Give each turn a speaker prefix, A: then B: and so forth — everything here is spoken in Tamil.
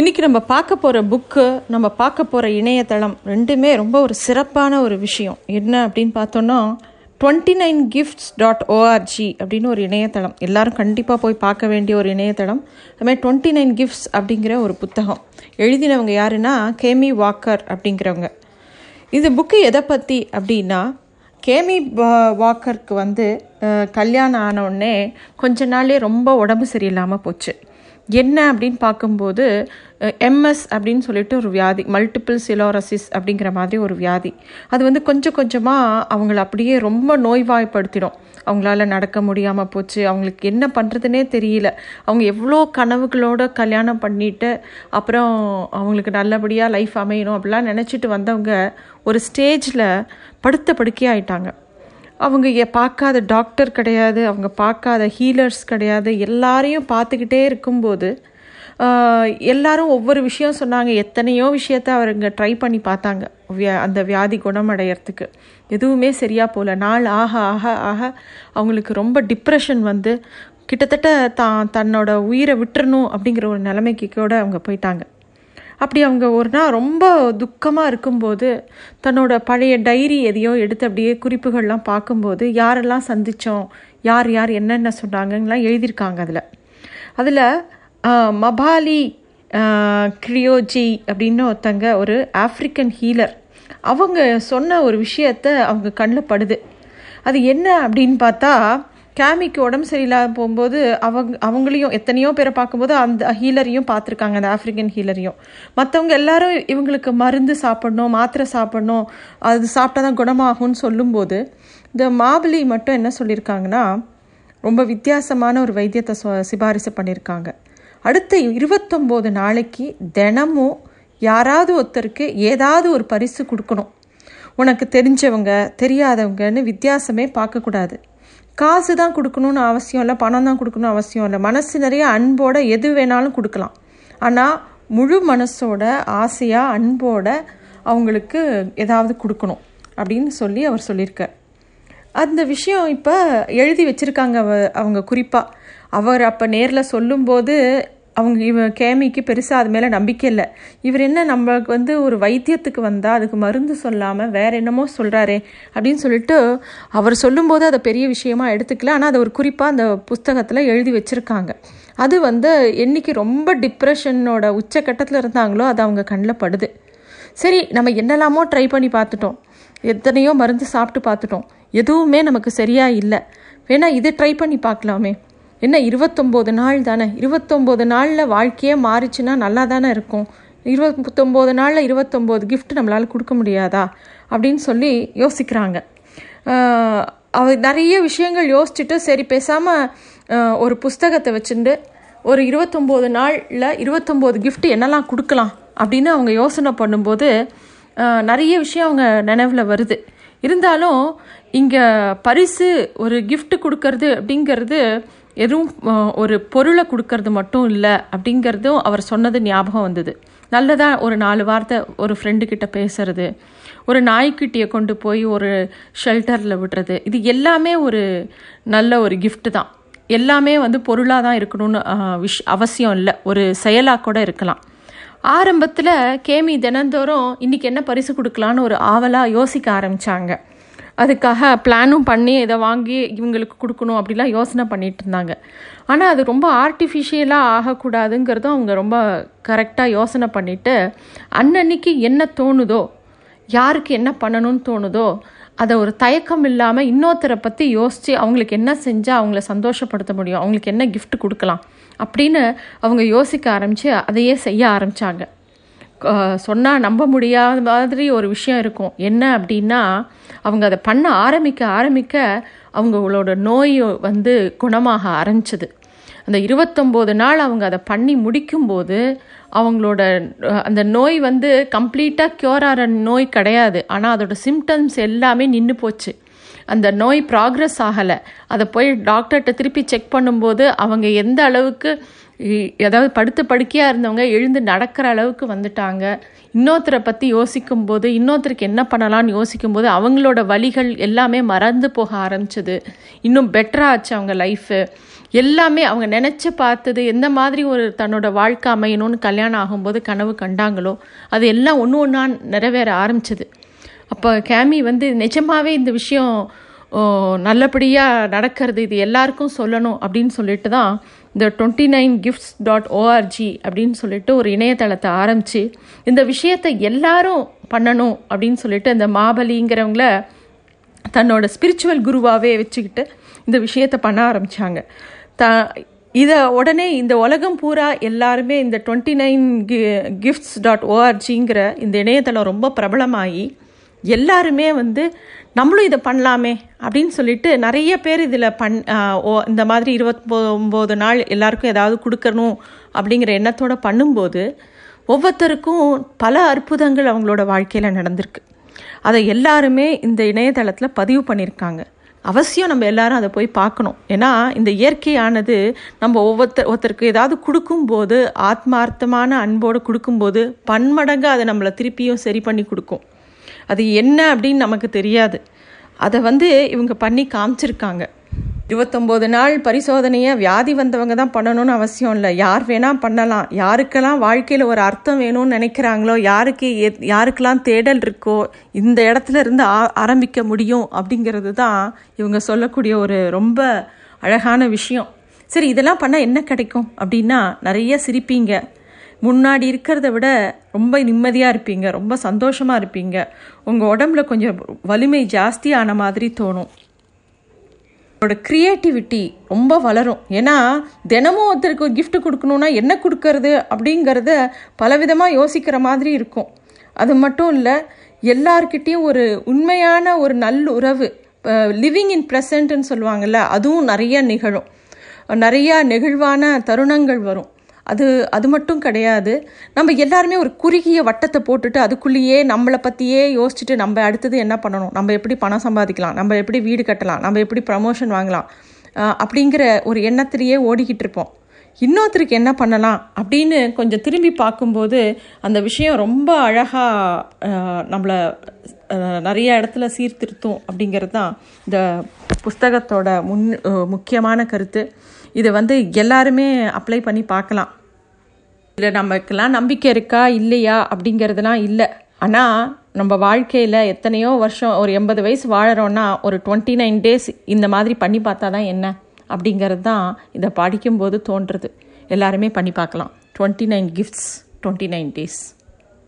A: இன்றைக்கி நம்ம பார்க்க போகிற புக்கு நம்ம பார்க்க போகிற இணையதளம் ரெண்டுமே ரொம்ப ஒரு சிறப்பான ஒரு விஷயம். என்ன அப்படின்னு பார்த்தோன்னா twenty nine gifts dot O R G அப்படின்னு ஒரு இணையதளம். எல்லாரும் கண்டிப்பாக போய் பார்க்க வேண்டிய ஒரு இணையதளம். அதுமாதிரி டுவெண்ட்டி நைன் கிஃப்ட்ஸ் அப்படிங்கிற ஒரு புத்தகம். எழுதினவங்க யாருன்னா கேமி வாக்கர் அப்படிங்கிறவங்க. இந்த புக்கு எதை பற்றி அப்படின்னா கேமி வாக்கருக்கு வந்து கல்யாணம் ஆனவுடனே கொஞ்ச நாளே ரொம்ப உடம்பு சரியில்லாமல் போச்சு. என்ன அப்படின்னு பார்க்கும்போது எம்எஸ் அப்படின்னு சொல்லிட்டு ஒரு வியாதி மல்டிபிள் சிலோரசிஸ் அப்படிங்கிற மாதிரி ஒரு வியாதி. அது வந்து கொஞ்சம் கொஞ்சமாக அவங்கள அப்படியே ரொம்ப நோய்வாய்ப்படுத்திடும். அவங்களால நடக்க முடியாமல் போச்சு அவங்களுக்கு என்ன பண்ணுறதுனே தெரியல. அவங்க எவ்வளோ கனவுகளோட கல்யாணம் பண்ணிட்டு அப்புறம் அவங்களுக்கு நல்லபடியாக லைஃப் அமையணும் அப்படிலாம் நினச்சிட்டு வந்தவங்க ஒரு ஸ்டேஜில் படுத்த படுக்கையாயிட்டாங்க. அவங்க பார்க்காத டாக்டர் கிடையாது அவங்க பார்க்காத ஹீலர்ஸ் கிடையாது. எல்லாரையும் பார்த்துக்கிட்டே இருக்கும்போது எல்லாரும் ஒவ்வொரு விஷயம் சொன்னாங்க. எத்தனையோ விஷயத்த அவருங்க ட்ரை பண்ணி பார்த்தாங்க. வியா அந்த வியாதி குணமடையறதுக்கு. எதுவுமே சரியாக போகல நாள் ஆக ஆக ஆக அவங்களுக்கு ரொம்ப டிப்ரெஷன் வந்து கிட்டத்தட்ட தான் தன்னோட உயிரை விட்டுறணும் அப்படிங்கிற ஒரு நிலைமைக்கு கூட அவங்க போயிட்டாங்க. அப்படி அவங்க ஒரு நாள் ரொம்ப துக்கமாக இருக்கும்போது தன்னோட பழைய டைரி எதையோ எடுத்து அப்படியே குறிப்புகள்லாம் பார்க்கும்போது யாரெல்லாம் சந்தித்தோம் யார் யார் என்னென்ன சொன்னாங்கலாம் எழுதியிருக்காங்க அதில். அதில் மபாலி கிரியோஜி அப்படின்னு ஒருத்தங்க ஒரு ஆப்ரிக்கன் ஹீலர். அவங்க சொன்ன ஒரு விஷயத்த அவங்க கண்ணில் படுது. அது என்ன அப்படின்னு பார்த்தா கேமிக்கு உடம்பு சரியில்லாத போகும்போது அவங்க அவங்களையும் எத்தனையோ பேரை பார்க்கும்போது அந்த ஹீலரையும் பார்த்துருக்காங்க அந்த ஆப்ரிக்கன் ஹீலரையும் மற்றவங்க எல்லாரும் இவங்களுக்கு மருந்து சாப்பிடணும் மாத்திரை சாப்பிடணும் அது சாப்பிட்டா தான் குணமாகும்னு சொல்லும்போது இந்த மாபிலி மட்டும் என்ன சொல்லியிருக்காங்கன்னா ரொம்ப வித்தியாசமான ஒரு வைத்தியத்தை சிபாரிசு பண்ணியிருக்காங்க. அடுத்த இருபத்தொம்போது நாளைக்கு தினமும் யாராவது ஒருத்தருக்கு ஏதாவது ஒரு பரிசு கொடுக்கணும். உனக்கு தெரிஞ்சவங்க தெரியாதவங்கன்னு வித்தியாசமே பார்க்கக்கூடாது. காசு தான் கொடுக்கணும்னு அவசியம் இல்லை பணம் தான் கொடுக்கணும்னு அவசியம் இல்லை. மனசு நிறைய அன்போட எது வேணாலும் கொடுக்கலாம். ஆனால் முழு மனசோட ஆசையாக அன்போட அவங்களுக்கு ஏதாவது கொடுக்கணும் அப்படின்னு சொல்லி அவர் சொல்லியிருக்கார். அந்த விஷயம் இப்போ எழுதி வச்சிருக்காங்க அவ அவங்க குறிப்பாக அவர் அப்போ நேரில் சொல்லும்போது அவங்க இவ கேமிக்கு பெருசாக அது மேலே நம்பிக்கை இல்லை. இவர் என்ன நம்மளுக்கு வந்து ஒரு வைத்தியத்துக்கு வந்தால் அதுக்கு மருந்து சொல்லாமல் வேற என்னமோ சொல்கிறாரே அப்படின்னு சொல்லிட்டு அவர் சொல்லும்போது அதை பெரிய விஷயமா எடுத்துக்கல. ஆனால் அதை ஒரு குறிப்பாக அந்த புஸ்தகத்தில் எழுதி வச்சுருக்காங்க. அது வந்து என்னைக்கு ரொம்ப டிப்ரெஷனோட உச்சக்கட்டத்தில் இருந்தாங்களோ அது அவங்க கண்ணில் படுது. சரி நம்ம என்னெல்லாமோ ட்ரை பண்ணி பார்த்துட்டோம். எத்தனையோ மருந்து சாப்பிட்டு பார்த்துட்டோம். எதுவுமே நமக்கு சரியாக இல்லை. வேணா இது ட்ரை பண்ணி பார்க்கலாமே. என்ன இருபத்தொம்போது நாள் தானே? இருபத்தொம்போது நாளில் வாழ்க்கையே மாறிச்சுன்னா நல்லா தானே இருக்கும். இருபத்தொம்போது நாளில் இருபத்தொம்போது கிஃப்ட் நம்மளால் கொடுக்க முடியாதா? அப்படின்னு சொல்லி யோசிக்கிறாங்க. அவ அவர் நிறைய விஷயங்கள் யோசிச்சுட்டு சரி பேசாமல் ஒரு புஸ்தகத்தை வச்சுட்டு ஒரு இருபத்தொம்போது நாளில் இருபத்தொம்போது கிஃப்ட் என்னெல்லாம் கொடுக்கலாம் அப்படின்னு அவங்க யோசனை பண்ணும்போது நிறைய விஷயம் அவங்க நினைவில் வருது. இருந்தாலும் இங்கே பரிசு ஒரு கிஃப்ட் கொடுக்கறது அப்படிங்கிறது எதுவும் ஒரு பொருளை கொடுக்கறது மட்டும் இல்லை அப்படிங்கிறதும் அவர் சொன்னது ஞாபகம் வந்தது. நல்லதாக ஒரு நாலு வார்த்தை ஒரு ஃப்ரெண்டு கிட்ட பேசுறது ஒரு நாய்க்குட்டியை கொண்டு போய் ஒரு ஷெல்டரில் விடுறது இது எல்லாமே ஒரு நல்ல ஒரு கிஃப்ட் தான். எல்லாமே வந்து பொருளாக தான் இருக்கணும்னு விஷ் அவசியம் இல்லை. ஒரு செயலாக கூட இருக்கலாம். ஆரம்பத்தில் கேமி தினந்தோறும் இன்றைக்கி என்ன பரிசு கொடுக்கலான்னு ஒரு ஆவலாக யோசிக்க ஆரம்பிச்சாங்க. அதுக்காக பிளானும் பண்ணி இதை வாங்கி இவங்களுக்கு கொடுக்கணும் அப்படிலாம் யோசனை பண்ணிட்டு இருந்தாங்க. ஆனால் அது ரொம்ப ஆர்டிஃபிஷியலாக ஆகக்கூடாதுங்கிறதும் அவங்க ரொம்ப கரெக்டாக யோசனை பண்ணிவிட்டு அன்னன்னைக்கு என்ன தோணுதோ யாருக்கு என்ன பண்ணணும்னு தோணுதோ அதை ஒரு தயக்கம் இல்லாமல் இன்னொருத்தரை பற்றி யோசித்து அவங்களுக்கு என்ன செஞ்சால் அவங்கள சந்தோஷப்படுத்த முடியும் அவங்களுக்கு என்ன கிஃப்ட் கொடுக்கலாம் அப்படின்னு அவங்க யோசிக்க ஆரம்பித்து அதையே செய்ய ஆரம்பித்தாங்க சொன்னால் நம்ப முடியாத மாதிரி ஒரு விஷயம் இருக்கும். என்ன அப்படின்னா அவங்க அதை பண்ண ஆரம்பிக்க ஆரம்பிக்க அவங்களோட நோய் வந்து குணமாக ஆரம்பிச்சது. அந்த இருபத்தொம்போது நாள் அவங்க அதை பண்ணி முடிக்கும்போது அவங்களோட அந்த நோய் வந்து கம்ப்ளீட்டாக க்யூர் ஆகிற நோய் கிடையாது. ஆனால் அதோட சிம்டம்ஸ் எல்லாமே நின்று போச்சு. அந்த நோய் ப்ராக்ரஸ் ஆகலை. அதை போய் டாக்டர்கிட்ட திருப்பி செக் பண்ணும்போது அவங்க எந்த அளவுக்கு அதாவது படுத்த படுக்கையாக இருந்தவங்க எழுந்து நடக்கிற அளவுக்கு வந்துட்டாங்க. இன்னொருத்தரை பற்றி யோசிக்கும்போது இன்னொருத்தருக்கு என்ன பண்ணலாம்னு யோசிக்கும்போது அவங்களோட வழிகள் எல்லாமே மறந்து போக ஆரம்பிச்சது. இன்னும் பெட்டராக ஆச்சு அவங்க லைஃபு எல்லாமே அவங்க நினச்சி பார்த்தது எந்த மாதிரி ஒரு தன்னோட வாழ்க்கை அமையணும்னு கல்யாணம் ஆகும்போது கனவு கண்டாங்களோ அது எல்லாம் ஒன்று ஒன்றா நிறைவேற ஆரம்பிச்சது. அப்போ கேமி வந்து நிஜமாவே இந்த விஷயம் நல்லபடியாக நடக்கிறது இது எல்லாருக்கும் சொல்லணும் அப்படின்னு சொல்லிட்டு தான் இந்த twenty nine gifts dot O R G அப்படின்னு சொல்லிட்டு ஒரு இணையதளத்தை ஆரம்பித்து இந்த விஷயத்தை எல்லாரும் பண்ணணும் அப்படின்னு சொல்லிட்டு அந்த மாபலிங்கிறவங்கள தன்னோட ஸ்பிரிச்சுவல் குருவாகவே வச்சுக்கிட்டு இந்த விஷயத்தை பண்ண ஆரம்பித்தாங்க த இதை உடனே இந்த உலகம் பூரா எல்லாருமே இந்த டுவெண்ட்டி நைன் கி கிஃப்ட்ஸ் டாட் ஓஆர்ஜிங்கிற இந்த இணையதளம் ரொம்ப பிரபலமாகி எல்லாருமே வந்து நம்மளும் இதை பண்ணலாமே அப்படின்னு சொல்லிட்டு நிறைய பேர் இதில் பண் ஓ இந்த மாதிரி இருபத்தொம்போது நாள் எல்லாருக்கும் ஏதாவது கொடுக்கணும் அப்படிங்கிற எண்ணத்தோடு பண்ணும்போது ஒவ்வொருத்தருக்கும் பல அற்புதங்கள் அவங்களோட வாழ்க்கையில் நடந்திருக்கு. அதை எல்லாருமே இந்த இணையதளத்தில் பதிவு பண்ணியிருக்காங்க. அவசியம் நம்ம எல்லாரும் அதை போய் பார்க்கணும். ஏன்னா இந்த இயற்கையானது நம்ம ஒவ்வொருத்தர் ஒருத்தருக்கு ஏதாவது கொடுக்கும்போது ஆத்மார்த்தமான அன்போடு கொடுக்கும்போது பன்மடங்கு அதை நம்மளை திருப்பியும் சரி பண்ணி கொடுக்கும். அது என்ன அப்படின்னு நமக்கு தெரியாது. அதை வந்து இவங்க பண்ணி காமிச்சிருக்காங்க. இருபத்தொம்போது நாள் பரிசோதனையை வியாதி வந்தவங்க தான் பண்ணணும்னு அவசியம் இல்லை. யார் வேணால் பண்ணலாம். யாருக்கெல்லாம் வாழ்க்கையில் ஒரு அர்த்தம் வேணும்னு நினைக்கிறாங்களோ யாருக்கு எத்- யாருக்கெல்லாம் தேடல் இருக்கோ இந்த இடத்துல இருந்து ஆ ஆரம்பிக்க முடியும் அப்படிங்கிறது தான் இவங்க சொல்லக்கூடிய ஒரு ரொம்ப அழகான விஷயம். சரி இதெல்லாம் பண்ணால் என்ன கிடைக்கும் அப்படின்னா நிறைய சிரிப்பீங்க. முன்னாடி இருக்கிறத விட ரொம்ப நிம்மதியாக இருப்பீங்க ரொம்ப சந்தோஷமாக இருப்பீங்க. உங்கள் உடம்புல கொஞ்சம் வலிமை ஜாஸ்தியான மாதிரி தோணும். உங்களோட க்ரியேட்டிவிட்டி ரொம்ப வளரும். ஏன்னா தினமும் ஒருத்தருக்கு ஒரு கொடுக்கணுன்னா என்ன கொடுக்கறது அப்படிங்கிறத பலவிதமாக யோசிக்கிற மாதிரி இருக்கும். அது மட்டும் இல்லை எல்லார்கிட்டேயும் ஒரு உண்மையான ஒரு நல்லுறவு லிவிங் இன் ப்ரெசண்ட்னு சொல்லுவாங்கள்ல அதுவும் நிறைய நிகழும். நிறையா நெகிழ்வான தருணங்கள் வரும். அது அது மட்டும் கிடையாது. நம்ம எல்லாருமே ஒரு குறுகிய வட்டத்தை போட்டுட்டு அதுக்குள்ளேயே நம்மளை பற்றியே யோசிச்சுட்டு நம்ம அடுத்தது என்ன பண்ணணும்? நம்ம எப்படி பணம் சம்பாதிக்கலாம்? நம்ம எப்படி வீடு கட்டலாம்? நம்ம எப்படி ப்ரமோஷன் வாங்கலாம்? அப்படிங்கிற ஒரு எண்ணத்திலேயே ஓடிக்கிட்டு இருப்போம். இன்னொருத்தருக்கு என்ன பண்ணலாம்? அப்படின்னு கொஞ்சம் திரும்பி பார்க்கும்போது அந்த விஷயம் ரொம்ப அழகாக நம்மளை நிறைய இடத்துல சீர்திருத்தும் அப்படிங்கிறது தான் இந்த புஸ்தகத்தோட முன் முக்கியமான கருத்து. இதை வந்து எல்லாருமே அப்ளை பண்ணி பார்க்கலாம். இதில் நமக்கெல்லாம் நம்பிக்கை இருக்கா? இல்லையா? அப்படிங்கிறதுலாம் இல்லை. ஆனால் நம்ம வாழ்க்கையில் எத்தனையோ வருஷம் ஒரு எண்பது வயசு வாழறோன்னா ஒரு டுவெண்ட்டி நைன் டேஸ் இந்த மாதிரி பண்ணி பார்த்தா தான் என்ன? அப்படிங்கிறது தான் இதை படிக்கும்போது தோன்றுறது. எல்லாருமே பண்ணி பார்க்கலாம். Twenty nine gifts twenty nine days